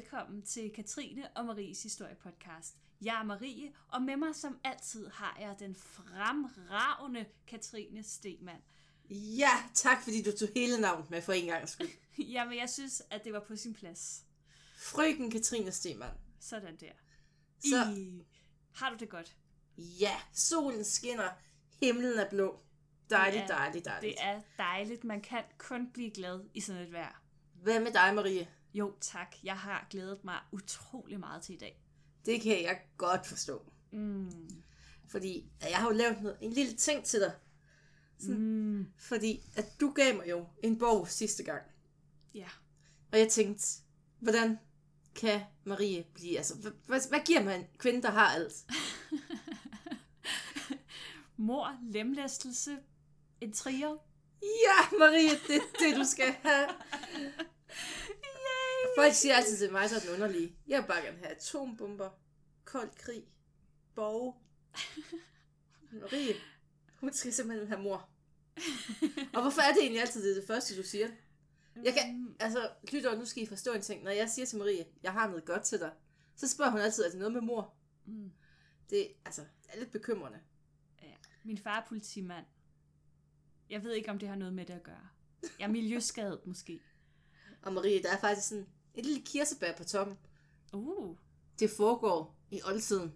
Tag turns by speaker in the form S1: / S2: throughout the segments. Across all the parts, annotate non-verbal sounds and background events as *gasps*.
S1: velkommen til Katrine og Maries historiepodcast. Jeg er Marie, og med mig som altid har jeg den fremragende Katrine Stemann.
S2: Ja, tak fordi du tog hele navnet med for en gang skyld. *laughs*
S1: Jamen, jeg synes, at det var på sin plads.
S2: Frøken Katrine Stemann.
S1: Sådan der.
S2: Så-
S1: I... Har du det godt?
S2: Ja, solen skinner, himlen er blå. Dejligt,
S1: Ja,
S2: dejligt, dejligt.
S1: Det er dejligt. Man kan kun blive glad i sådan et vejr.
S2: Hvad med dig, Marie?
S1: Jo, tak. Jeg har glædet mig utrolig meget til i dag.
S2: Det kan jeg godt forstå.
S1: Mm.
S2: Fordi jeg har jo lavet noget, en lille ting til dig.
S1: Mm.
S2: Fordi at du gav mig jo en bog sidste gang.
S1: Ja.
S2: Og jeg tænkte, hvordan kan Marie blive... Altså, hvad, hvad, hvad giver man en kvinde, der har alt? *laughs*
S1: Mor, lemlæstelse, en trier.
S2: Ja, Marie, det er det, du skal have. *laughs* Folk siger altid til mig, så er den underlige. Jeg vil bare gerne have atombomber, kold krig, borg. Marie, *laughs* hun skal simpelthen have mor. Og hvorfor er det egentlig altid det, det første, du siger? Jeg kan, altså, lytter, nu skal I forstå en ting. Når jeg siger til Marie, jeg har noget godt til dig, så spørger hun altid, er det noget med mor?
S1: Mm.
S2: Det, altså, det er lidt bekymrende.
S1: Ja. Min far er politimand. Jeg ved ikke, om det har noget med det at gøre. Jeg er miljøskadet måske.
S2: Og Marie, der er faktisk sådan et lille kirsebær på toppen.
S1: Uh.
S2: Det foregår i oldtiden.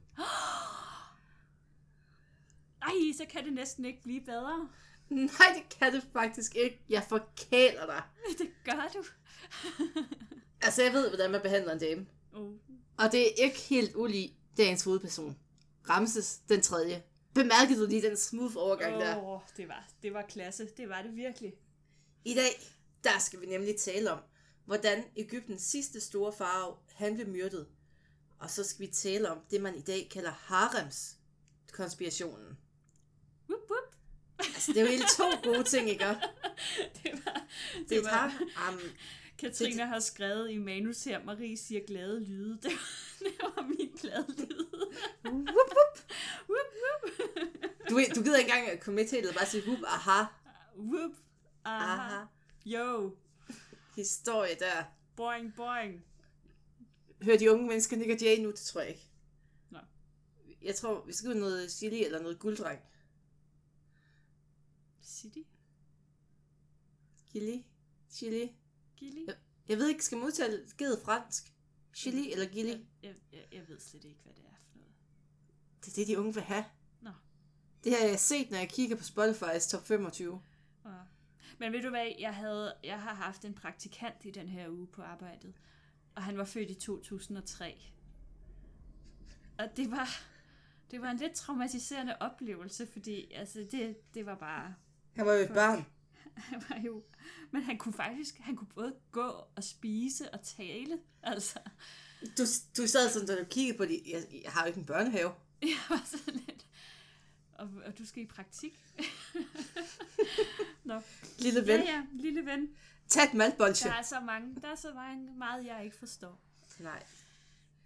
S1: Ej, så kan det næsten ikke blive bedre.
S2: Nej, det kan det faktisk ikke. Jeg forkæler dig. *laughs*
S1: Det gør du.
S2: Altså, jeg ved, hvordan man behandler en dame.
S1: Uh.
S2: Og det er ikke helt ulig dagens hovedperson. Ramses den tredje. Bemærkede du lige den smooth overgang der?
S1: Åh, det var, det var klasse. Det var det virkelig.
S2: I dag, der skal vi nemlig tale om, hvordan Ægyptens sidste store farve, han blev myrdet. Og så skal vi tale om det, man i dag kalder harems konspirationen.
S1: Wup, wup.
S2: Altså, det er jo helt to gode ting, ikke? *laughs*
S1: Det var, det,
S2: Det et
S1: var,
S2: har... Um,
S1: Katrine har skrevet i manus her, Marie siger glade lyde. *laughs* Det var, det var min glade lyde.
S2: whoop, whoop.
S1: Wup, wup.
S2: Du, du gider ikke engang at komme med til det, bare sige, whoop, aha,
S1: Wup. Aha.
S2: aha.
S1: Yo.
S2: Historie der.
S1: Boing, boing.
S2: Hører de unge mennesker Nick og Jay nu? Det tror jeg ikke.
S1: Nå.
S2: Jeg tror, vi skal ud noget chili eller noget gulddreng.
S1: City?
S2: Chili? Chili?
S1: Gilly?
S2: Ja. Jeg ved ikke, skal man udtale givet fransk? Chili eller gilli?
S1: Jeg, jeg, jeg, jeg ved slet ikke, hvad det er for noget.
S2: Det er det, de unge vil have.
S1: Nå.
S2: Det har jeg set, når jeg kigger på Spotify's top 25.
S1: Ja. Men ved du hvad, jeg, havde, jeg har haft en praktikant i den her uge på arbejdet, og han var født i 2003. Og det var, det var en lidt traumatiserende oplevelse, fordi altså, det, det var bare...
S2: Han var jo et barn. *laughs*
S1: Han var jo... Men han kunne faktisk han kunne både gå og spise og tale. Altså,
S2: Du, du sad sådan, da du kiggede på det. Jeg, jeg har jo ikke en børnehave. *laughs*
S1: jeg var sådan lidt... Og, og du skal i praktik? *laughs* Nå.
S2: Lille
S1: Ja,
S2: ven.
S1: ja, lille ven.
S2: Tag et maltbolsje.
S1: Der er så mange, der er så mange, meget, jeg ikke forstår.
S2: Nej.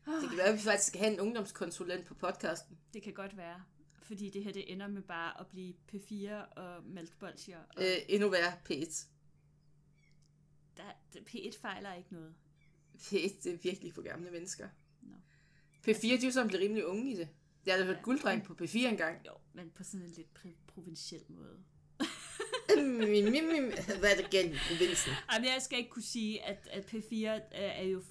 S2: Det kan være, at vi faktisk skal have en ungdomskonsulent på podcasten.
S1: Det kan godt være, fordi det her det ender med bare at blive P4 og maltbolsjer. Og
S2: Øh, endnu værre P1.
S1: der, der, P1 fejler ikke noget.
S2: P1, det er virkelig for gamle mennesker.
S1: Nå.
S2: P4, de er jo sådan blevet rimelig unge i det. Jeg har da
S1: Ja.
S2: gulddreng på P4 engang.
S1: Jo, men på sådan en lidt pr- provinciel måde.
S2: Mim, mim, mim. Hvad er det galt i provinsen?
S1: Ej, men jeg skal ikke kunne sige, at, at P4 er- er jo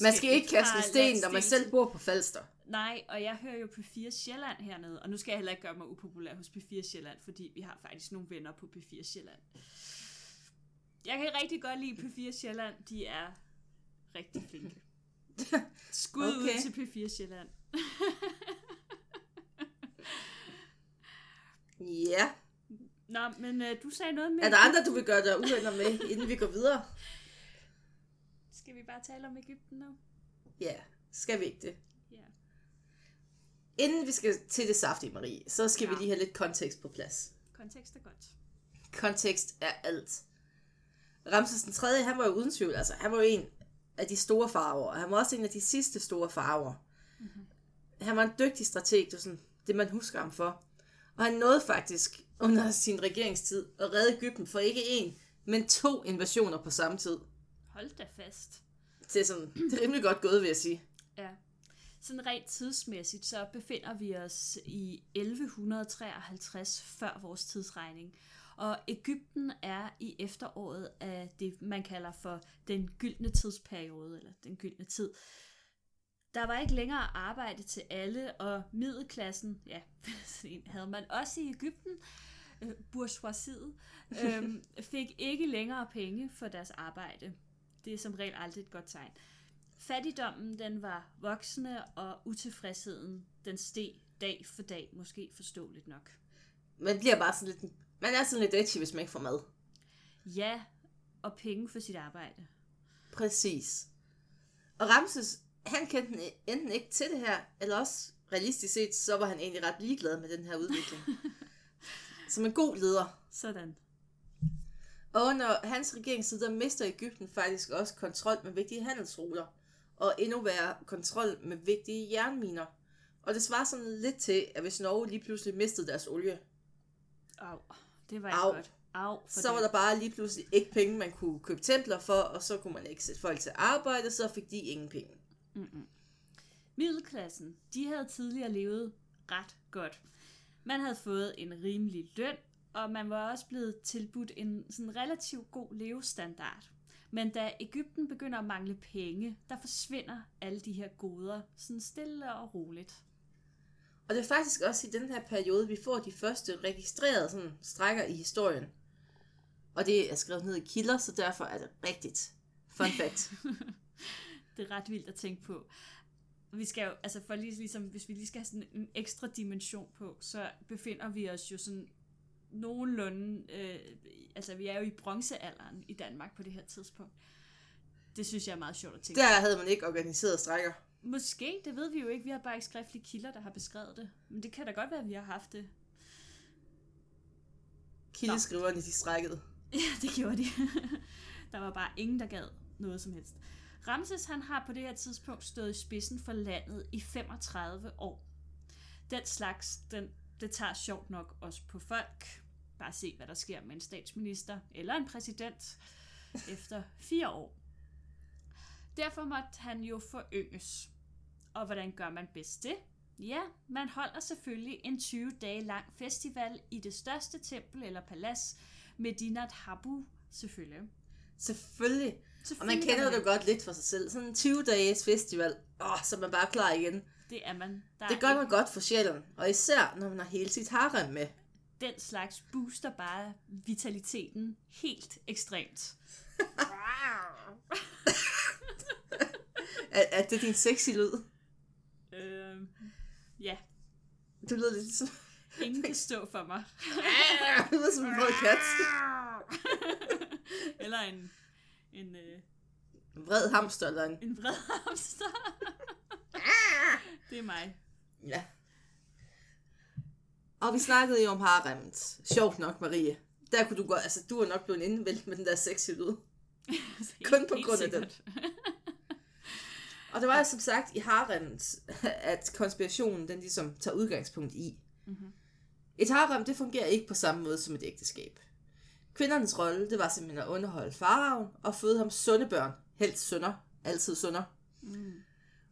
S2: Man skal ikke kaste sten, når man selv bor på Falster.
S1: Nej, og jeg hører jo P4 Sjælland hernede, og nu skal jeg heller ikke gøre mig upopulær hos P4 Sjælland, fordi vi har faktisk nogle venner på P4 Sjælland. Jeg kan rigtig godt lide P4 Sjælland, de er rigtig flinke. *laughs* Skud. Okay. ud til P4 Sjælland. *laughs*
S2: Ja.
S1: Nå, men øh, du sagde noget med...
S2: Er der andre, du vil gøre dig uvenner med, *laughs* inden vi går videre?
S1: Skal vi bare tale om Ægypten nu?
S2: Ja, skal vi ikke det?
S1: Ja.
S2: Inden vi skal til det saftige, Marie, så skal ja. vi lige have lidt kontekst på plads.
S1: Kontekst er godt.
S2: Kontekst er alt. Ramses den 3. han var jo uden tvivl, altså han var jo en af de store farver, og han var også en af de sidste store farver. Mm-hmm. Han var en dygtig strateg, det er sådan det man husker ham for. Og han nåede faktisk under sin regeringstid at redde Ægypten for ikke en, men to invasioner på samme tid.
S1: Hold da fast.
S2: det er, sådan, det er rimelig godt gået, vil jeg sige.
S1: Ja. Sådan rent tidsmæssigt, så befinder vi os i 1153 før vores tidsregning. Og Ægypten er i efteråret af det, man kalder for den gyldne tidsperiode, eller den gyldne tid. Der var ikke længere arbejde til alle, og middelklassen, ja, *laughs* havde man også i Ægypten, øh, bourgeoisiet, øh, *laughs* fik ikke længere penge for deres arbejde. Det er som regel aldrig et godt tegn. Fattigdommen den var voksende, og utilfredsheden den steg dag for dag, måske forståeligt nok.
S2: Man bliver bare sådan lidt, man er sådan lidt edgy, hvis man ikke får mad.
S1: Ja, og penge for sit arbejde.
S2: Præcis. Og Ramses, han kendte enten ikke til det her, eller også realistisk set, så var han egentlig ret ligeglad med den her udvikling. *laughs* Som en god leder.
S1: Sådan.
S2: Og under hans regeringstid, der mister Ægypten faktisk også kontrol med vigtige handelsruter, og endnu værre kontrol med vigtige jernminer. Og det svarer sådan lidt til, at hvis Norge lige pludselig mistede deres olie,
S1: Au, det var ikke
S2: Au.
S1: godt. Au, for
S2: så var
S1: det.
S2: der bare lige pludselig ikke penge, man kunne købe templer for, og så kunne man ikke sætte folk til arbejde, så fik de ingen penge.
S1: Middelklassen, de havde tidligere levet ret godt. Man havde fået en rimelig løn, og man var også blevet tilbudt en sådan relativt god levestandard. Men da Ægypten begynder at mangle penge, der forsvinder alle de her goder sådan stille og roligt.
S2: Og det er faktisk også i den her periode, vi får de første registrerede sådan, strækker i historien. Og det er skrevet ned i kilder, så derfor er det rigtigt. Fun fact. *laughs*
S1: Det er ret vildt at tænke på. Vi skal jo, altså for lige, ligesom, hvis vi lige skal have sådan en ekstra dimension på, så befinder vi os jo sådan nogenlunde, øh, altså vi er jo i bronzealderen i Danmark på det her tidspunkt. Det synes jeg er meget sjovt at tænke
S2: Der havde man ikke organiseret strækker.
S1: Måske, det ved vi jo ikke. Vi har bare ikke skriftlige kilder, der har beskrevet det. Men det kan da godt være, at vi har haft det.
S2: Kildeskriverne, de strækkede. *laughs*
S1: Ja, det gjorde de. *laughs* der var bare ingen, der gad noget som helst. Ramses han har på det her tidspunkt stået i spidsen for landet i 35 år. Den slags, den, det tager sjovt nok også på folk. Bare se, hvad der sker med en statsminister eller en præsident *laughs* efter fire år. Derfor måtte han jo forynges. Og hvordan gør man bedst det? Ja, man holder selvfølgelig en 20 dage lang festival i det største tempel eller palads, Medinat Habu selvfølgelig.
S2: Selvfølgelig. Og man kender
S1: er
S2: det jo godt lidt for sig selv. Sådan en 20-dages festival. Åh, så man bare klar igen.
S1: Det er man. Der
S2: Det gør man godt for sjælen. Og især, når man har hele sit harem med.
S1: Den slags booster bare vitaliteten helt ekstremt. *laughs*
S2: Er, er det din sexy lyd?
S1: øh, ja,
S2: Du lyder lidt som...
S1: ingen kan stå for mig. *laughs*
S2: Du lyder som en kat.
S1: eller en, en, øh,
S2: vred hamster eller en...
S1: en vred hamster. det er mig.
S2: Ja. Og vi snakkede jo om haremet. Sjovt nok, Marie. Der kunne du godt... Altså, du er nok blevet indvældt med den der sexy lyd. *laughs* Kun på grund af den. *laughs* Og det var som sagt i haremet, at konspirationen den ligesom tager udgangspunkt i. Mm-hmm. Et harem, det fungerer ikke på samme måde som et ægteskab. Kvindernes rolle, det var simpelthen at underholde faraven og føde ham sunde børn. Helst sønner. Altid sønner. Mm.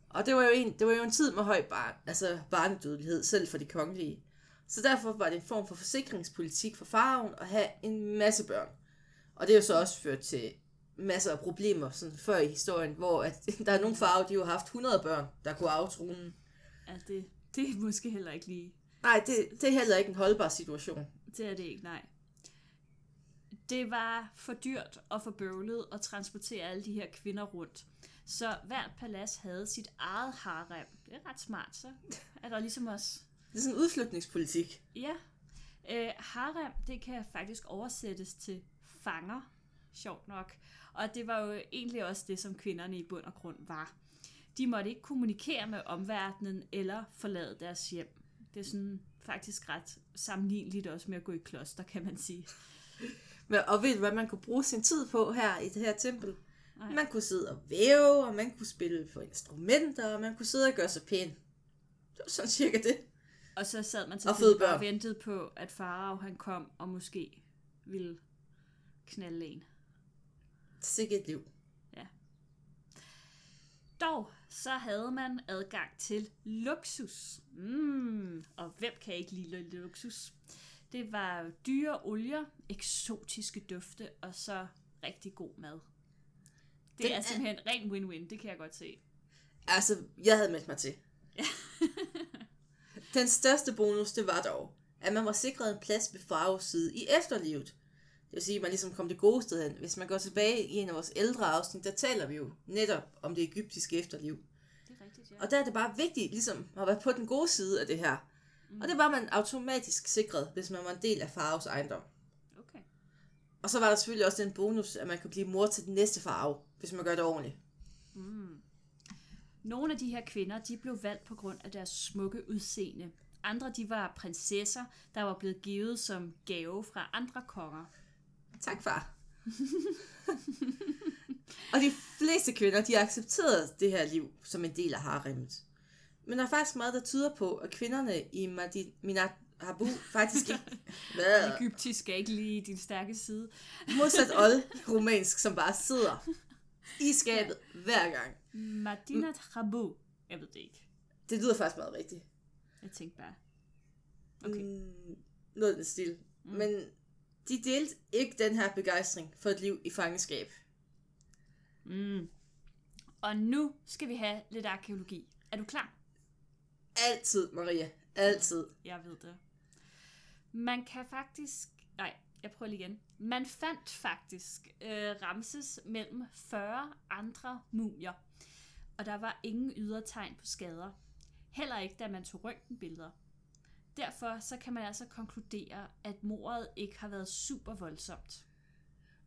S2: Og det var, jo en, det var jo en tid med høj barn, altså barnedødelighed, selv for de kongelige. Så derfor var det en form for forsikringspolitik for faraven at have en masse børn. Og det er jo så også ført til masser af problemer sådan før i historien, hvor at, *laughs* der er nogle farver, de har haft 100 børn, der kunne arve tronen.
S1: Ja, det, det er måske heller ikke lige
S2: Nej, det, det er heller ikke en holdbar situation.
S1: Det er det ikke, nej. Det var for dyrt og for bøvlet at transportere alle de her kvinder rundt. Så hvert palads havde sit eget harem. Det er ret smart, så er der ligesom også...
S2: Det er sådan en udflytningspolitik.
S1: Ja, øh, harem, det kan faktisk oversættes til fanger, sjovt nok. Og det var jo egentlig også det, som kvinderne i bund og grund var. De måtte ikke kommunikere med omverdenen eller forlade deres hjem. Det er sådan faktisk ret sammenligneligt også med at gå i kloster, kan man sige.
S2: Og ved du, hvad man kunne bruge sin tid på her i det her tempel?
S1: Nej.
S2: Man kunne sidde og væve, og man kunne spille på instrumenter, og man kunne sidde og gøre sig pæn. Det var sådan cirka det.
S1: Og så sad man
S2: føde
S1: selvfølgelig bare og ventede på, at farao han kom og måske ville knalde en.
S2: Sikke et liv.
S1: så havde man adgang til luksus. Mm, og hvem kan ikke lide luksus? Det var dyre olier, eksotiske dufte og så rigtig god mad. Det
S2: Den
S1: er
S2: er-
S1: simpelthen ren win-win, det kan jeg godt se.
S2: Altså, jeg havde meldt mig til. *laughs* Den største bonus, det var dog, at man var sikret en plads ved Faraos side i efterlivet. Det vil sige, at man ligesom kom det gode sted hen. Hvis man går tilbage i en af vores ældre afsnit, der taler vi jo netop om det egyptiske efterliv.
S1: Det er rigtigt, ja.
S2: Og der er det bare vigtigt ligesom at være på den gode side af det her. Mm. Og det var man automatisk sikret, hvis man var en del af Faraos ejendom.
S1: Okay.
S2: Og så var der selvfølgelig også den bonus, at man kunne blive mor til den næste farve, hvis man gør det ordentligt.
S1: Nogle af de her kvinder, de blev valgt på grund af deres smukke udseende. Andre, de var prinsesser, der var blevet givet som gave fra andre konger.
S2: Tak, far. *laughs* og de fleste kvinder, de accepterede det her liv som en del af haremet. Men der er faktisk meget, der tyder på, at kvinderne i Madi- Minat Habu faktisk ikke... *laughs*
S1: Ægyptisk skal ikke lige din stærke side.
S2: Modsat *laughs* Ol, romansk, som bare sidder i skabet hver gang.
S1: Madinat Habu. Jeg ved det ikke.
S2: Det lyder faktisk meget rigtigt.
S1: Jeg tænkte bare. Okay.
S2: Mm, noget af den stil. Mm. Men de delte ikke den her begejstring for et liv i fangenskab.
S1: Mm. Og nu skal vi have lidt arkeologi. Er du klar?
S2: Altid, Maria. Altid.
S1: Jeg ved det. Man kan faktisk... Nej, jeg prøver lige igen. Man fandt faktisk øh, Ramses mellem 40 andre mumier. Og der var ingen ydre tegn på skader. Heller ikke, da man tog røntgenbilleder. Derfor så kan man altså konkludere, at mordet ikke har været super voldsomt.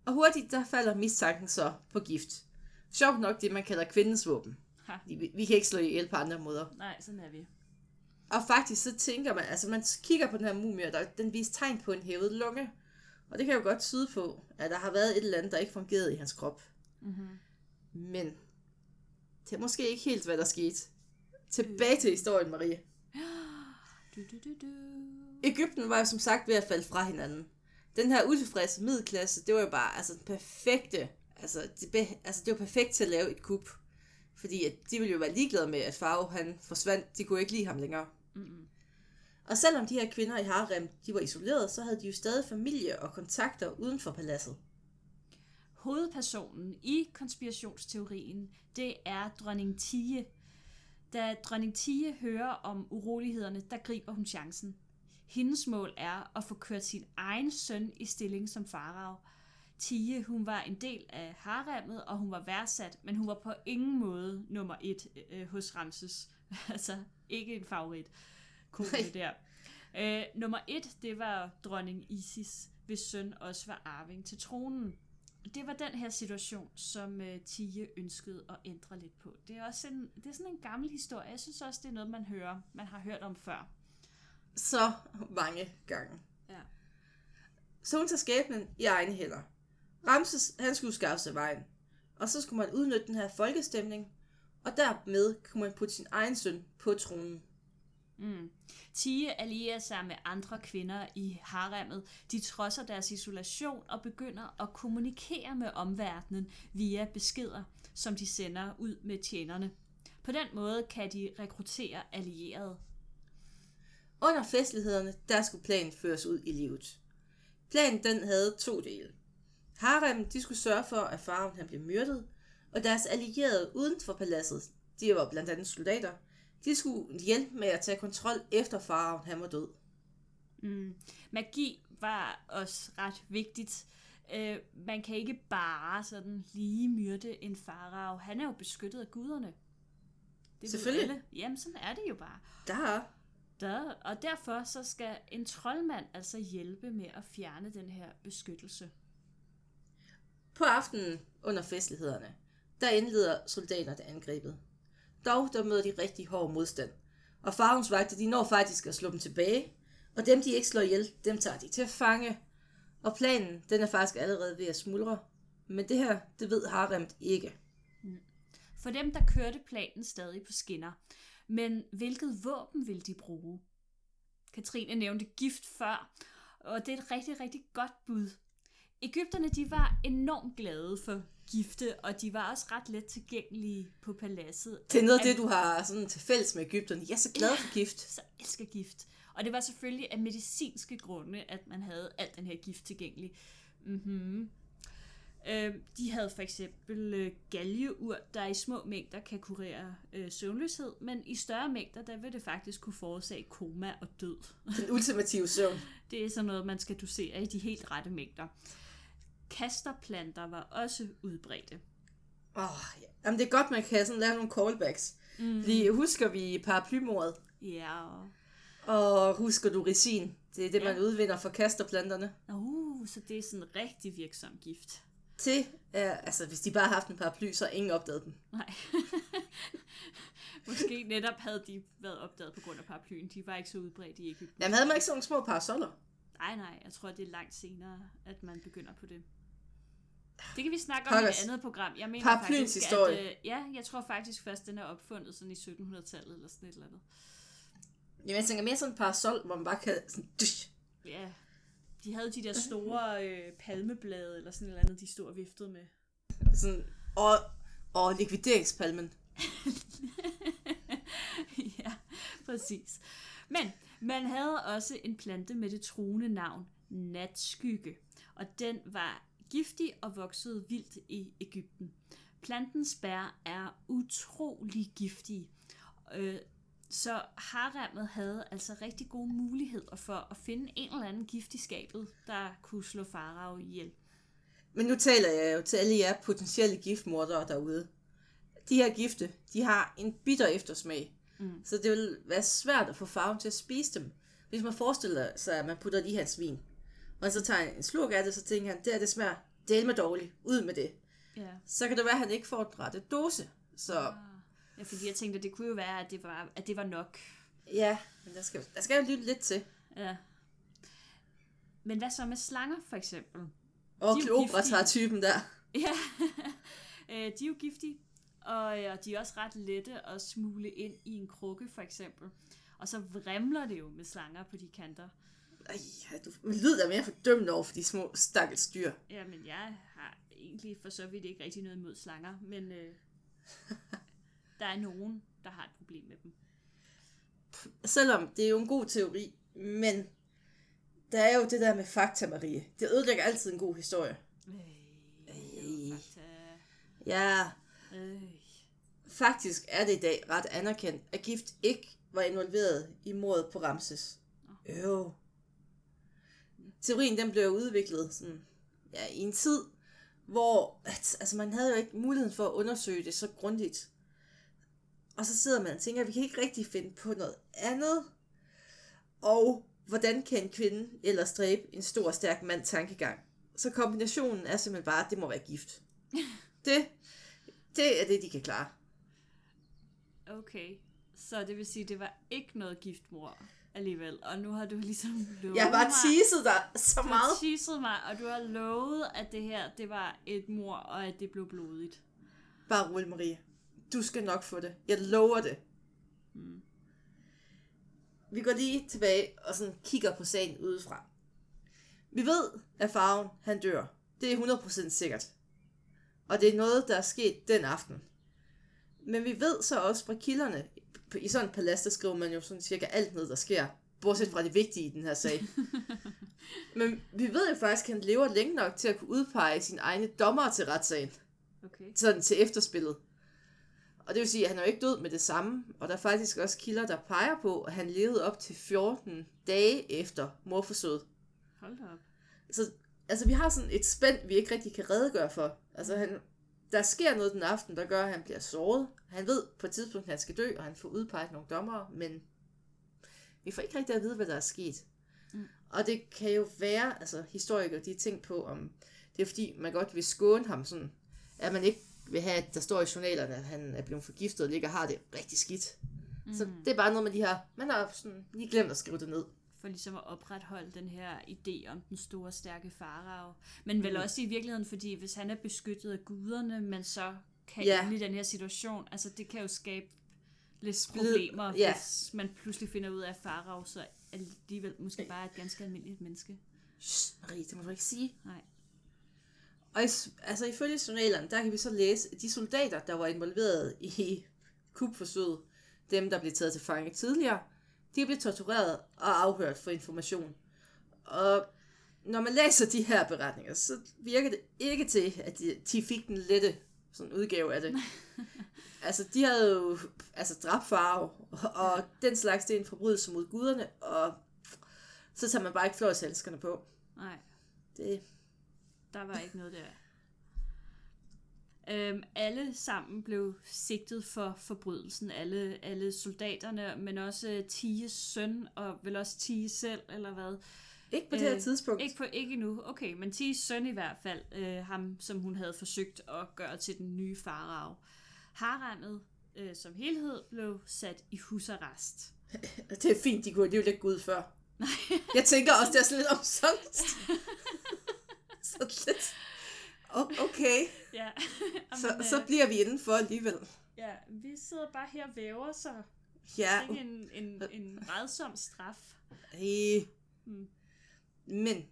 S2: Og hurtigt, der falder mistanken så på gift. Sjovt nok det, man kalder kvindens våben.
S1: Ha.
S2: Vi, vi kan ikke slå ihjel på andre måder.
S1: Nej, sådan er vi.
S2: Og faktisk så tænker man, altså man kigger på den her mumie, og der, den viser tegn på en hævet lunge. Og det kan jo godt tyde på, at der har været et eller andet, der ikke fungerede i hans krop.
S1: Mm-hmm.
S2: Men det er måske ikke helt, hvad der skete. Tilbage til historien, Marie. *gasps*
S1: Du, du, du, du.
S2: Ægypten var jo som sagt ved at falde fra hinanden. Den her utilfredse middelklasse, det var jo bare altså, den perfekte, altså det, altså det var perfekt til at lave et kup. Fordi at de ville jo være ligeglade med, at Faro han forsvandt. De kunne ikke lide ham længere.
S1: Mm-mm.
S2: Og selvom de her kvinder i harem, de var isoleret, så havde de jo stadig familie og kontakter uden for paladset.
S1: Hovedpersonen i konspirationsteorien, det er dronning Tige. Da dronning Tige hører om urolighederne, der griber hun chancen. Hendes mål er at få kørt sin egen søn i stilling som farao. Tige, hun var en del af haremmet, og hun var værdsat, men hun var på ingen måde nummer et øh, hos Ramses. *laughs* altså, ikke en favorit. Kone der. Øh, nummer et, det var dronning Isis, hvis søn også var arving til tronen. Det var den her situation, som øh, Tige ønskede at ændre lidt på. Det er også en, det er sådan en gammel historie. Jeg synes også, det er noget, man hører, man har hørt om før.
S2: Så mange gange.
S1: Ja.
S2: Så hun tager skæbnen i egne hænder. Ramses, han skulle skaffe sig vejen. Og så skulle man udnytte den her folkestemning, og dermed kunne man putte sin egen søn på tronen.
S1: Mm. Tige allierer sig med andre kvinder i haremmet. De trodser deres isolation og begynder at kommunikere med omverdenen via beskeder, som de sender ud med tjenerne. På den måde kan de rekruttere allierede.
S2: Under festlighederne, der skulle planen føres ud i livet. Planen den havde to dele. Harem, de skulle sørge for, at faren han blev myrdet, og deres allierede uden for paladset, de var blandt andet soldater, de skulle hjælpe med at tage kontrol efter faraven han var død.
S1: Mm. Magi var også ret vigtigt. Øh, man kan ikke bare sådan lige myrde en farao. Han er jo beskyttet af guderne. Det
S2: Selvfølgelig.
S1: alle. Jamen, sådan er det jo bare.
S2: Der
S1: Der, og derfor så skal en troldmand altså hjælpe med at fjerne den her beskyttelse.
S2: På aftenen under festlighederne, der indleder soldaterne angrebet. Dog der møder de rigtig hård modstand. Og farvens vagter, de når faktisk at slå dem tilbage. Og dem, de ikke slår ihjel, dem tager de til fange. Og planen, den er faktisk allerede ved at smuldre. Men det her, det ved Haremt ikke. Mm.
S1: For dem, der kørte planen stadig på skinner. Men hvilket våben vil de bruge? Katrine nævnte gift før, og det er et rigtig, rigtig godt bud. Ægypterne de var enormt glade for gifte, og de var også ret let tilgængelige på paladset.
S2: Det er noget af det, du har sådan til fælles med Ægypterne. Jeg er så glad for gift.
S1: så elsker gift. Og det var selvfølgelig af medicinske grunde, at man havde alt den her gift tilgængelig. Mm-hmm. Øh, de havde for eksempel øh, galgeur, der i små mængder kan kurere øh, søvnløshed, men i større mængder, der vil det faktisk kunne forårsage koma og død.
S2: Den ultimative søvn. *laughs*
S1: Det er sådan noget, man skal dosere i de helt rette mængder. Kasterplanter var også udbredte.
S2: Åh, ja. Jamen, det er godt, man kan sådan lave nogle callbacks. Mm. Fordi husker vi paraplymordet?
S1: Ja, og...
S2: Husker du resin? Det er det, man
S1: Ja.
S2: udvinder for kasterplanterne.
S1: Uh, så det er sådan rigtig virksom gift.
S2: Til, er, altså hvis de bare har haft en paraply, så ingen opdaget den.
S1: Nej. *laughs* Måske netop havde de været opdaget på grund af paraplyen. De var ikke så udbredt i Ægypten.
S2: Jamen havde man ikke sådan nogle små parasoller?
S1: Nej, nej, jeg tror, det er langt senere, at man begynder på det. Det kan vi snakke om i et
S2: Pokkers.
S1: andet program. Jeg mener
S2: Paraplyens
S1: faktisk,
S2: historie.
S1: At, øh, ja, jeg tror faktisk først, den er opfundet sådan i 1700-tallet eller sådan et eller andet.
S2: Jamen jeg tænker mere sådan en parasol, hvor man bare kan sådan... Dysh.
S1: Ja, de havde de der store øh, palmeblade eller sådan et eller andet, de stod og viftede med.
S2: sådan og, og likvideringspalmen. *laughs*
S1: ja, præcis. Men man havde også en plante med det truende navn natskygge, og den var giftig og voksede vildt i Ægypten. Plantens bær er utrolig giftige, øh, så haremmet havde altså rigtig gode muligheder for at finde en eller anden gift i skabet, der kunne slå farao ihjel.
S2: Men nu taler jeg jo til alle jer potentielle giftmordere derude. De her gifte, de har en bitter eftersmag. Mm. Så det vil være svært at få farven til at spise dem. Hvis man forestiller sig, at man putter de her svin, og så tager en slurk af det, så tænker han, det er det smager del med dårligt. Ud med det.
S1: Ja.
S2: Så kan det være, at han ikke får et rette dose. Så
S1: Ja, fordi jeg tænkte, at det kunne jo være, at det var, at det var nok.
S2: ja, men der skal, der skal jeg lytte lidt til.
S1: Ja. Men hvad så med slanger, for eksempel?
S2: Og
S1: De er jo
S2: Kleopatra
S1: giftige.
S2: tager typen der. *laughs*
S1: Ja, Øh, de er jo giftige, og, og de er også ret lette at smule ind i en krukke, for eksempel. Og så vrimler det jo med slanger på de kanter.
S2: Ej, ja, du men lyder mere fordømmende over for de små stakkels dyr.
S1: Jamen, jeg har egentlig for så vidt ikke rigtig noget imod slanger, men øh, *laughs* der er nogen, der har et problem med dem.
S2: Selvom det er jo en god teori, men der er jo det der med fakta, Marie. Det ødelægger altid en god historie.
S1: Øh,
S2: Øh.
S1: fakta.
S2: Ja,
S1: Øh.
S2: faktisk er det i dag ret anerkendt, at gift ikke var involveret i mordet på Ramses. Jo. Teorien den blev udviklet sådan, ja, i en tid, hvor at, altså, man havde jo ikke muligheden for at undersøge det så grundigt. Og så sidder man og tænker, at vi kan ikke rigtig finde på noget andet. Og hvordan kan en kvinde ellers dræbe en stor, stærk mand tankegang? Så kombinationen er simpelthen bare, at det må være gift. *laughs* Det, det er det, de kan klare.
S1: Okay, så det vil sige, at det var ikke noget giftmor alligevel. Og nu har du ligesom lovet
S2: Jeg har bare teaset dig så
S1: du
S2: meget.
S1: har teaset mig, og du har lovet, at det her, det var et mor, og at det blev blodigt.
S2: Bare rolig, Marie. Du skal nok få det. Jeg lover det.
S1: Mm.
S2: Vi går lige tilbage og sådan kigger på sagen udefra. Vi ved, at farven han dør. Det er 100% sikkert. Og det er noget, der er sket den aften. Men vi ved så også fra kilderne, i sådan en palads, der skriver man jo sådan cirka alt ned, der sker. Bortset fra det vigtige i den her sag. *laughs* Men vi ved jo faktisk, at han lever længe nok til at kunne udpege sine egne dommer til retssagen.
S1: Okay.
S2: sådan til efterspillet. Og det vil sige, at han er jo ikke død med det samme, og der er faktisk også kilder, der peger på, at han levede op til 14 dage efter morforsøget.
S1: Hold da op.
S2: Så altså, vi har sådan et spænd, vi ikke rigtig kan redegøre for. Altså, han, der sker noget den aften, der gør, at han bliver såret. Han ved på et tidspunkt, at han skal dø, og han får udpeget nogle dommere, men vi får ikke rigtig at vide, hvad der er sket. Mm. Og det kan jo være, altså historikere, de har tænkt på, om det er fordi, man godt vil skåne ham sådan, at man ikke vil have, at der står i journalerne, at han er blevet forgiftet og ligger og har det rigtig skidt. Mm. Så det er bare noget med de her, man har sådan lige glemt at skrive det ned.
S1: For ligesom at opretholde den her idé om den store, stærke farao. Men vel også i virkeligheden, fordi hvis han er beskyttet af guderne, men så kan
S2: Ja.
S1: i den her situation, altså det kan jo skabe lidt problemer,
S2: ja.
S1: hvis man pludselig finder ud af, at farao så alligevel måske bare er et ganske almindeligt menneske.
S2: Shh, Marie, det må du ikke sige.
S1: Nej.
S2: Og altså ifølge journalerne, der kan vi så læse, at de soldater, der var involveret i kupforsøget, dem der blev taget til fange tidligere, de blev tortureret og afhørt for information. Og når man læser de her beretninger, så virker det ikke til, at de, de fik den lette sådan udgave af det. *laughs* altså, de havde jo altså, dræbt farve, og, og den slags, det er en forbrydelse mod guderne, og så tager man bare ikke fløjtshandskerne på.
S1: Nej,
S2: Det,
S1: der var ikke noget der. Øhm, alle sammen blev sigtet for forbrydelsen. Alle, alle soldaterne, men også Ties søn, og vel også Ties selv, eller hvad.
S2: ikke på det her
S1: Øh,
S2: tidspunkt.
S1: Ikke, på, ikke endnu. Okay, men Ties søn i hvert fald. Øh, ham, som hun havde forsøgt at gøre til den nye farag. Haremmet øh, som helhed blev sat i husarrest. *laughs*
S2: Det er fint, de kunne alligevel ikke gå ud før. Jeg tænker også, det er sådan lidt omsonst. *laughs* så lidt. Okay, *laughs*
S1: Ja, *laughs*
S2: så,
S1: Jamen,
S2: så
S1: øh,
S2: bliver vi indenfor alligevel.
S1: ja, vi sidder bare her og væver, så
S2: Ja,
S1: ikke en, en, en redsom straf.
S2: øh.
S1: Mm.
S2: Men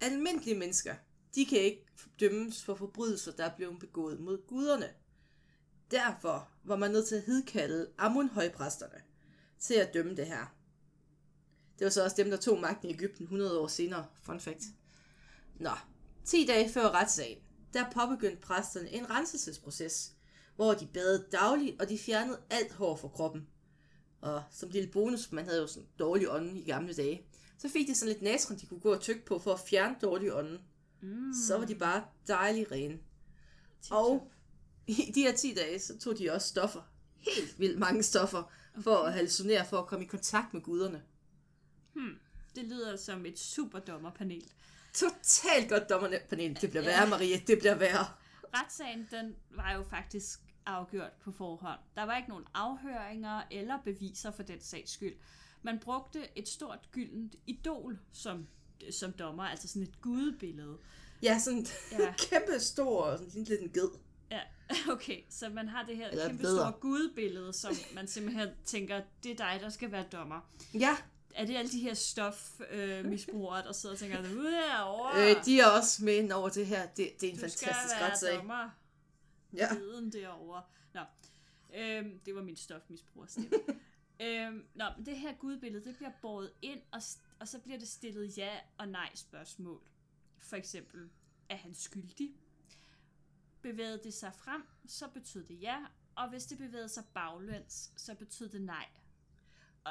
S2: almindelige mennesker, de kan ikke dømmes for forbrydelser, der er blevet begået mod guderne. Derfor var man nødt til at hedkalde Amun-højpræsterne til at dømme det her. Det var så også dem, der tog magten i Ægypten 100 år senere. Fun fact. Nå, 10 dage før retssagen, der påbegyndte præsterne en renselsesproces, hvor de badede dagligt, og de fjernede alt hår fra kroppen. Og som lille bonus, man havde jo sådan dårlig ånden i gamle dage, så fik de sådan lidt natron, de kunne gå og tykke på for at fjerne dårlig ånden.
S1: Mm.
S2: Så var de bare dejligt rene. Og i de her 10 dage, så tog de også stoffer. Helt vildt mange stoffer. For at hallucinere, for at komme i kontakt med guderne.
S1: Det lyder som et super dommerpanel.
S2: Totalt godt dommerpanel. Det bliver værre, Marie. Det bliver værre.
S1: Retssagen, den var jo faktisk afgjort på forhånd. Der var ikke nogen afhøringer eller beviser for den sags skyld. Man brugte et stort gyldent idol som, som dommer, altså sådan et gudebillede.
S2: Ja, sådan
S1: Ja. *laughs*
S2: kæmpe stor, sådan en lille ged.
S1: Ja, *laughs* okay, så man har det her
S2: Eller
S1: kæmpe
S2: bedre.
S1: store gudebillede, som man simpelthen tænker, det er dig, der skal være dommer.
S2: Ja,
S1: Er det alle de her stofmisbrugere, øh, der sidder og tænker, er jeg over,
S2: øh, de er også med ind over det her. Det, det er en
S1: du
S2: fantastisk retssag.
S1: dommer.
S2: Ja.
S1: viden derovre. Nå, øhm, det var min stofmisbruger *laughs* øhm, Nå, men det her gudbillede, det bliver båret ind, og, og så bliver det stillet ja og nej spørgsmål. For eksempel, er han skyldig? Bevægede det sig frem, så betød det ja, og hvis det bevægede sig baglæns, så betød det nej.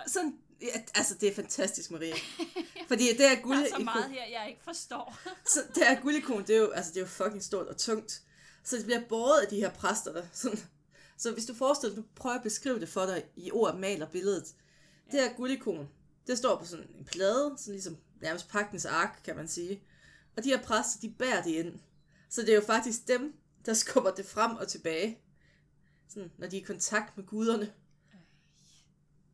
S2: Sådan, ja, altså, det er fantastisk, Marie. *laughs* Fordi det er
S1: Der
S2: guld
S1: er så meget her, jeg ikke forstår. *laughs*
S2: Så det her guldikon, det er jo, altså, det er jo fucking stort og tungt. Så det bliver båret af de her præster. Der, sådan. Så hvis du forestiller dig, prøver at beskrive det for dig i ord, maler billedet. Det her guldikon, det står på sådan en plade, sådan ligesom nærmest pagtens ark, kan man sige. Og de her præster, de bærer det ind. Så det er jo faktisk dem, der *laughs* skubber det frem og tilbage. Sådan, når de er i kontakt med guderne.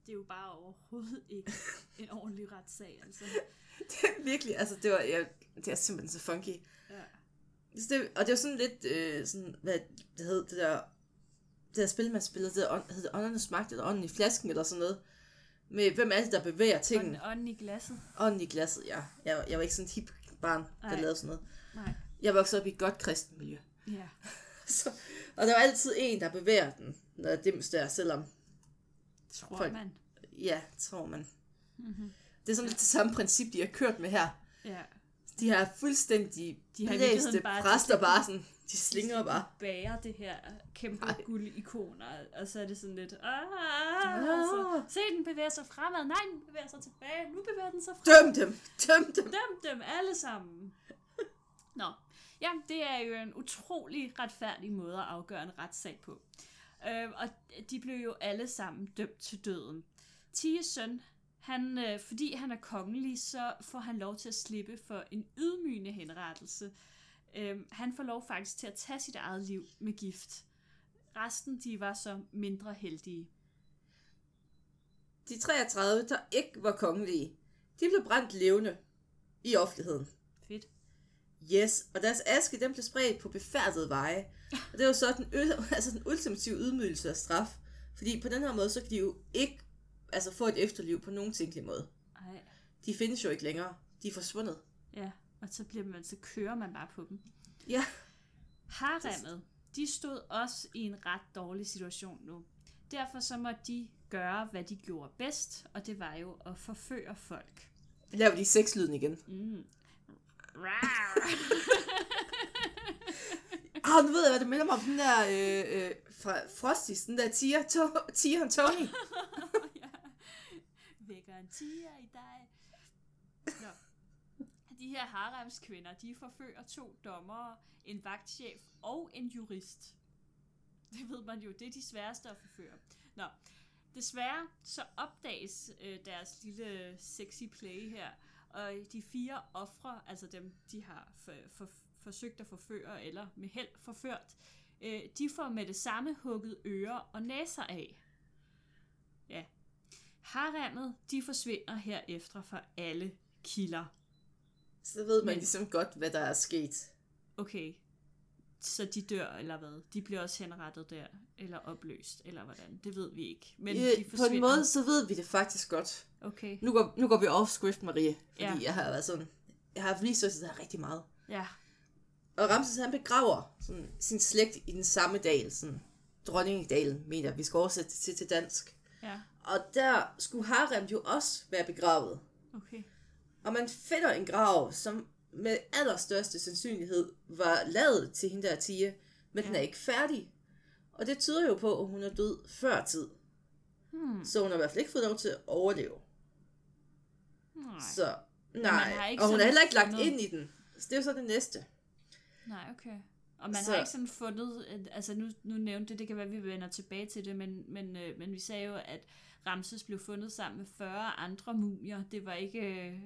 S1: Det er jo bare overhovedet ikke *laughs* en ordentlig retssag, altså. *laughs*
S2: Det er virkelig, altså det var, ja, det er simpelthen så funky.
S1: Ja.
S2: Så det, og det var sådan lidt, øh, sådan, hvad det hed, det der, det der spil, man spillede, det der, hed åndernes magt, eller ånden i flasken, eller sådan noget. Med, hvem er det, der bevæger tingene?
S1: ånden i glasset.
S2: Ånden i glasset, ja. Jeg, jeg var ikke sådan en hip barn, der
S1: Nej.
S2: lavede sådan noget.
S1: Nej.
S2: Jeg voksede op i et godt kristen miljø.
S1: Ja. *laughs*
S2: Så, og der var altid en, der bevæger den, når det der, selvom,
S1: Tror
S2: Folk-
S1: man.
S2: ja, tror man.
S1: Mm-hmm.
S2: Det er sådan lidt det samme princip, de har kørt med her.
S1: Ja.
S2: De her fuldstændig
S1: De har
S2: blæste
S1: bare-
S2: præster bare sådan, de slinger bare.
S1: Bærer det her kæmpe
S2: Ej.
S1: guldikoner, og så er det sådan lidt, ah, altså, se den bevæger sig fremad, nej, den bevæger sig tilbage, nu bevæger den sig fremad.
S2: Døm dem, døm dem.
S1: Døm dem alle sammen. Nå, ja, det er jo en utrolig retfærdig måde at afgøre en retssag på. Øh, og de blev jo alle sammen dømt til døden. Ties søn, han, øh, fordi han er kongelig, så får han lov til at slippe for en ydmygende henrettelse. Øh, han får lov faktisk til at tage sit eget liv med gift. Resten, de var så mindre heldige.
S2: De 33, der ikke var kongelige, de blev brændt levende i offentligheden.
S1: Fedt.
S2: Yes, og deres aske, den blev spredt på befærdede veje. Og det var så den, *laughs* altså den ultimative ydmygelse af straf. Fordi på den her måde, så kan de jo ikke altså få et efterliv på nogen tænkelig måde.
S1: Ej,
S2: De findes jo ikke længere. De er forsvundet.
S1: ja. Og så, bliver man, så kører man bare på dem.
S2: Ja,
S1: Haremmet, de stod også i en ret dårlig situation nu. Derfor så måtte de gøre, hvad de gjorde bedst, og det var jo at forføre folk.
S2: Laver de sexlyden igen.
S1: Mm. *laughs* *laughs* Rar.
S2: Ah, nu ved jeg, hvad det minder mig om den der øh, øh, fra Frosties, den der tiger, to, tiger Tony. *laughs*
S1: ja. Vækker en tiger i dig. Nå. De her haremskvinder, de forfører to dommere, en vagtchef og en jurist. Det ved man jo, det er de sværeste at forføre. Nå, desværre så opdages øh, deres lille sexy play her, og de fire ofre, altså dem, de har for, for, forsøgt at forføre, eller med held forført, øh, de får med det samme hugget ører og næser af. Ja. Haremmet, de forsvinder herefter fra alle kilder.
S2: Så ved man
S1: Men-
S2: ligesom godt, hvad der er sket.
S1: Okay, så de dør, eller hvad? De bliver også henrettet der, eller opløst, eller hvordan? Det ved vi ikke. Men
S2: Men
S1: de
S2: Øh, på
S1: forsvinder.
S2: en måde, så ved vi det faktisk godt.
S1: Okay,
S2: Nu går, nu går vi off script, Marie. Fordi
S1: Ja.
S2: jeg har været sådan... Jeg har researchet det her rigtig meget.
S1: ja.
S2: Og Ramses han begraver sådan, sin slægt i den samme dal, sådan Dronningedalen, mener vi skal oversætte det til, til dansk.
S1: Ja,
S2: Og der skulle Harem jo også være begravet.
S1: okay.
S2: Og man finder en grav, som med allerstørste sandsynlighed var lavet til hende der Tia, men ja. den er ikke færdig. Og det tyder jo på, at hun er død før tid.
S1: Hmm.
S2: Så hun har i hvert fald ikke fået lov til at overleve.
S1: Nej.
S2: Så nej, og hun er heller ikke lagt
S1: fundet-
S2: ind i den. Så det er jo så det næste.
S1: Nej, okay. Og man
S2: Så-
S1: har ikke sådan fundet, altså nu, nu nævnte det, det kan være, at vi vender tilbage til det, men, men, øh, men vi sagde jo, at Ramses blev fundet sammen med 40 andre mumier. Det var ikke øh,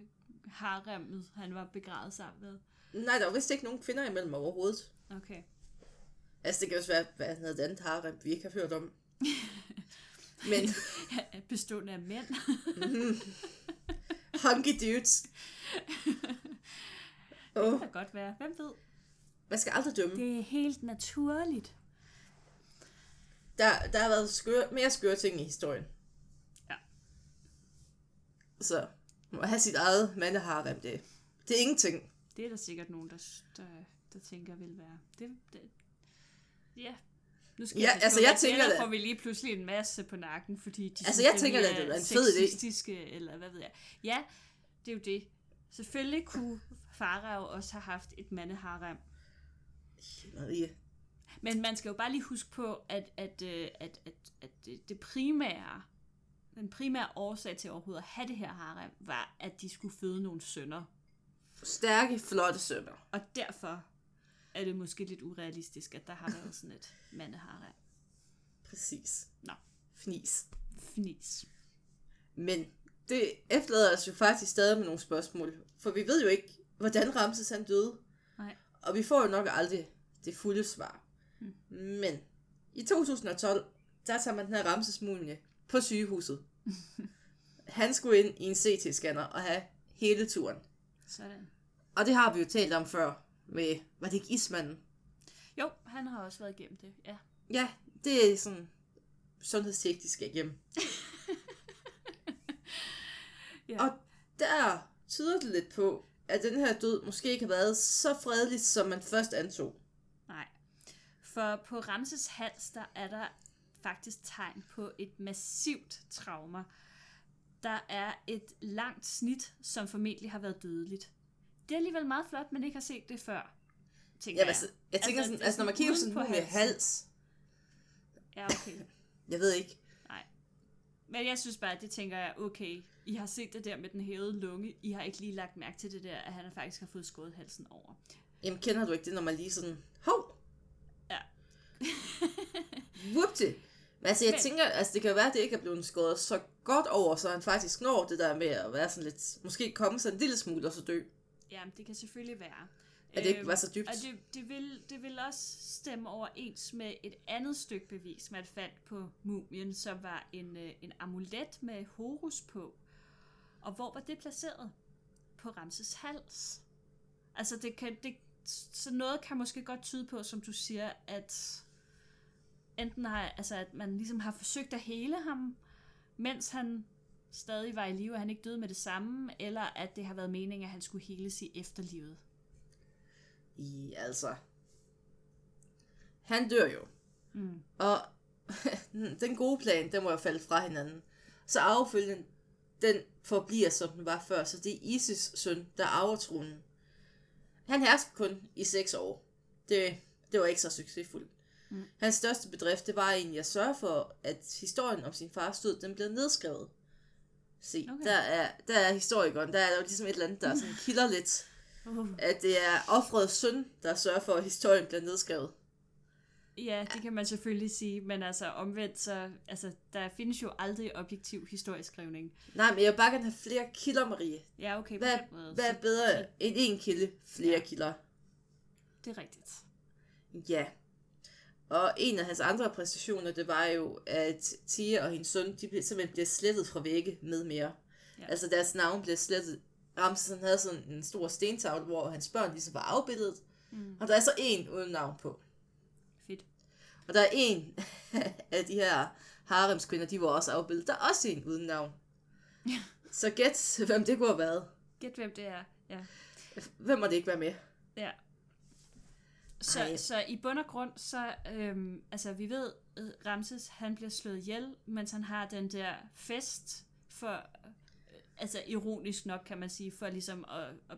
S1: haremmet, han var begravet sammen med.
S2: Nej, der var vist ikke nogen kvinder imellem overhovedet.
S1: Okay.
S2: Altså, det kan også være, hvad noget andet harem, vi ikke har hørt om. *laughs* Men
S1: Bestående af mænd. *laughs*
S2: hunky dudes. *laughs*
S1: Det
S2: Oh,
S1: kan godt være. Hvem ved?
S2: Man skal aldrig dømme.
S1: Det er helt naturligt.
S2: Der, der har været skøre, mere skøre ting i historien.
S1: Ja.
S2: Så må have sit eget mandeharem, det, det er ingenting.
S1: Det er der sikkert nogen, der, der, der tænker vil være. Det, det, ja. Nu skal
S2: Ja,
S1: passe
S2: altså, jeg
S1: at
S2: tænker da-
S1: får vi lige pludselig en masse på nakken, fordi de
S2: Altså,
S1: synes,
S2: jeg
S1: at
S2: tænker det er en fed idé.
S1: eller hvad ved jeg. Ja, det er jo det. Selvfølgelig kunne Farao også have haft et mandeharem.
S2: Marie.
S1: Men man skal jo bare lige huske på, at, at, øh, at, at, at det- det primære, den primære årsag til overhovedet at have det her harem, var, at de skulle føde nogle sønner.
S2: Stærke, flotte sønner.
S1: Og derfor er det måske lidt urealistisk, at der har været sådan et *laughs* mandeharem.
S2: Præcis.
S1: Nå.
S2: Fnis.
S1: Fnis.
S2: Men det efterlader os jo faktisk stadig med nogle spørgsmål. For vi ved jo ikke, hvordan Ramses han døde. Og vi får jo nok aldrig det fulde svar.
S1: Hmm.
S2: Men i 2012, der tager man den her Ramses mumie på sygehuset. *laughs* han skulle ind i en CT-scanner og have hele turen.
S1: Sådan.
S2: Og det har vi jo talt om før med, var det ikke Ismanden?
S1: Jo, han har også været igennem det, ja.
S2: Ja, det er sådan sundhedstjek, de skal igennem. *laughs*
S1: ja.
S2: Og der tyder det lidt på, at den her død måske ikke har været så fredelig, som man først antog.
S1: Nej. For på Ramses hals, der er der faktisk tegn på et massivt trauma. Der er et langt snit, som formentlig har været dødeligt. Det er alligevel meget flot, men ikke har set det før, tænker
S2: Ja, altså, jeg tænker
S1: Altså,
S2: sådan, altså når man kigger på sådan
S1: på
S2: en
S1: halsen.
S2: hals,
S1: Ja, okay.
S2: jeg ved ikke.
S1: Men jeg synes bare, det tænker jeg, okay, I har set det der med den hævede lunge. I har ikke lige lagt mærke til det der, at han faktisk har fået skåret halsen over.
S2: Jamen kender du ikke det, når man lige sådan, hov,
S1: Ja. *laughs*
S2: whoopty. Men altså, jeg
S1: Men-
S2: tænker, altså det kan være, at det ikke er blevet skåret så godt over, så han faktisk når det der med at være sådan lidt, måske komme sådan en lille smule og så dø.
S1: Ja, det kan selvfølgelig være.
S2: At det ikke var så dybt.
S1: Og det, det, vil, det vil også stemme overens med et andet stykke bevis, man fandt på mumien, som var en, øh, en amulet med Horus på. Og hvor var det placeret? På Ramses hals. Altså, det kan, det, så noget kan måske godt tyde på, som du siger, at enten har, altså, at man ligesom har forsøgt at hele ham, mens han stadig var i live, og han ikke døde med det samme, eller at det har været meningen, at han skulle heles i efterlivet.
S2: I, altså, han dør jo.
S1: Mm.
S2: Og *laughs* den gode plan, den må jo falde fra hinanden. Så arvefølgen, den forbliver, som den var før. Så det er Isis søn, der arver tronen. Han hersker kun i seks år. Det, det var ikke så succesfuldt. Mm. Hans største bedrift, det var egentlig at sørge for, at historien om sin fars død, den blev nedskrevet. Se,
S1: Okay.
S2: okay. der, er, der er historikeren, der er jo ligesom et eller andet, der sådan kilder lidt.
S1: Uh.
S2: At det er offrets søn, der sørger for, at historien bliver nedskrevet.
S1: Ja, det kan man selvfølgelig sige, men altså omvendt, så altså, der findes jo aldrig objektiv historieskrivning.
S2: Nej, men jeg vil bare gerne have flere kilder, Marie.
S1: Ja, okay,
S2: Hvad,
S1: måde.
S2: hvad er
S1: Så-
S2: bedre end en kilde? Flere
S1: Ja.
S2: kilder.
S1: Det er rigtigt.
S2: Ja. Og en af hans andre præstationer, det var jo, at Tia og hendes søn, de blev, simpelthen bliver slettet fra vægge med mere.
S1: Ja.
S2: Altså deres navn blev slettet. Ramses han havde sådan en stor stentavle, hvor hans børn ligesom var afbildet.
S1: Mm.
S2: Og der er så en uden navn på.
S1: Fedt.
S2: Og der er en *laughs* af de her haremskvinder, de var også afbildet. Der er også en uden navn.
S1: Ja.
S2: Så gæt, hvem det kunne have været.
S1: Gæt hvem det er. Ja.
S2: Hvem må det ikke være med?
S1: ja. Så,
S2: Ej.
S1: så i bund og grund, så, øhm, altså vi ved, øh, Ramses, han bliver slået ihjel, mens han har den der fest for, altså ironisk nok kan man sige, for ligesom at, at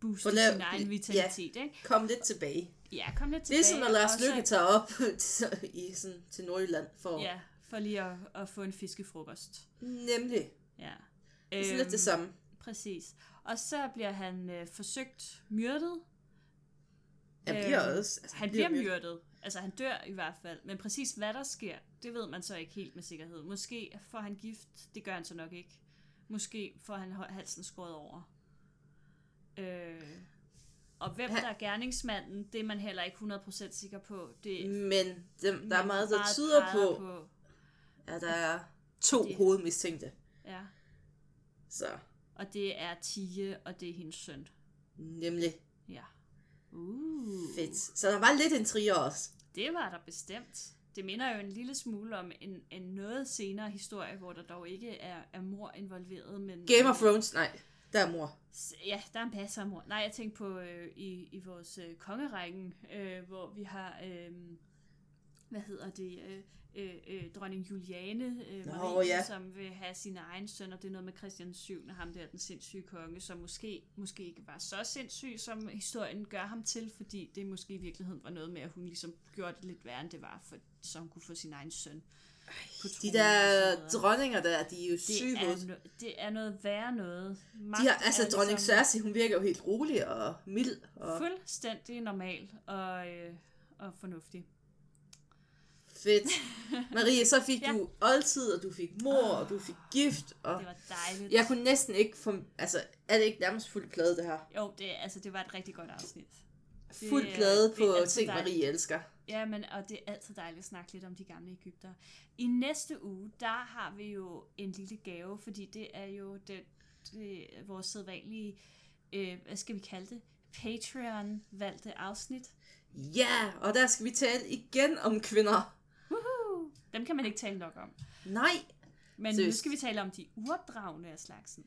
S1: booste
S2: lav-
S1: sin egen
S2: ja.
S1: vitalitet, ikke?
S2: Kom lidt tilbage.
S1: Ja, kom lidt tilbage.
S2: Ligesom når Lars Lykke tager op *laughs* i, sådan, til Nordjylland for
S1: Ja, for lige at, at få en fiskefrokost.
S2: nemlig.
S1: Ja.
S2: Det er sådan lidt det samme.
S1: Præcis. Og så bliver han øh, forsøgt myrdet.
S2: Han bliver
S1: Øhm,
S2: også... Altså,
S1: Han bliver myrdet. Altså han dør i hvert fald. Men præcis hvad der sker, det ved man så ikke helt med sikkerhed. Måske får han gift, det gør han så nok ikke. Måske får han halsen skåret over. Øh, og hvem
S2: Han-
S1: der er gerningsmanden, det er man heller ikke 100% sikker på. Det,
S2: Men dem, der er meget, der tyder
S1: peger
S2: på, på, at der er to
S1: Det-
S2: hovedmistænkte.
S1: Ja,
S2: Så,
S1: og det er Tige, og det er hendes søn.
S2: nemlig
S1: Ja. Uh.
S2: fedt. Så der var lidt intriger også.
S1: Det var der bestemt. Det minder jo en lille smule om en, en noget senere historie, hvor der dog ikke er, er mor involveret, men...
S2: Game of Thrones, nej. Der er mor.
S1: Ja, der er en masse af mor. Nej, jeg tænkte på øh, i, i vores øh, kongerækken, øh, hvor vi har... Øh, hvad hedder det? Øh, øh, øh, dronning Juliane, øh,
S2: Nå,
S1: Marie,
S2: ja.
S1: som vil have sin egen søn, og det er noget med Christian 7, ham der, den sindssyge konge, som måske, måske ikke var så sindssyg, som historien gør ham til, fordi det måske i virkeligheden var noget med, at hun ligesom gjorde det lidt værre, end det var, for, så hun kunne få sin egen søn. på
S2: De der dronninger der, de er jo syge
S1: det er, no, det er noget værre noget. Magt
S2: De har, altså,
S1: er
S2: dronning
S1: ligesom-
S2: Cersei, hun virker jo helt rolig og mild. Og
S1: Fuldstændig normal og, øh, og fornuftig.
S2: fedt. *laughs* Marie, så fik
S1: Ja.
S2: du oldtid, og du fik mor, og du fik gift. Og
S1: Det var dejligt.
S2: jeg kunne næsten ikke få... Altså, er det ikke nærmest fuldt plade, det her?
S1: Jo, det, altså, det var et rigtig godt afsnit.
S2: Fuld
S1: er-
S2: plade
S1: det
S2: på
S1: altid
S2: ting,
S1: dejligt.
S2: Marie elsker.
S1: Ja, men, og det er altid dejligt at snakke lidt om de gamle Ægypter. I næste uge, der har vi jo en lille gave, fordi det er jo det, det, vores sædvanlige, øh, hvad skal vi kalde det, Patreon-valgte afsnit.
S2: Ja, og der skal vi tale igen om kvinder.
S1: Woohoo! Dem kan man ikke tale nok om.
S2: Nej.
S1: Men nu
S2: Seriøst.
S1: skal vi tale om de uopdragende af slagsen.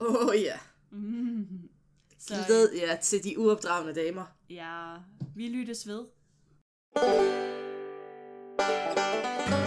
S2: Åh oh, ja.
S1: Mm. Så
S2: Glæd jer til de uopdragende damer.
S1: ja, vi lyttes ved. Thank you.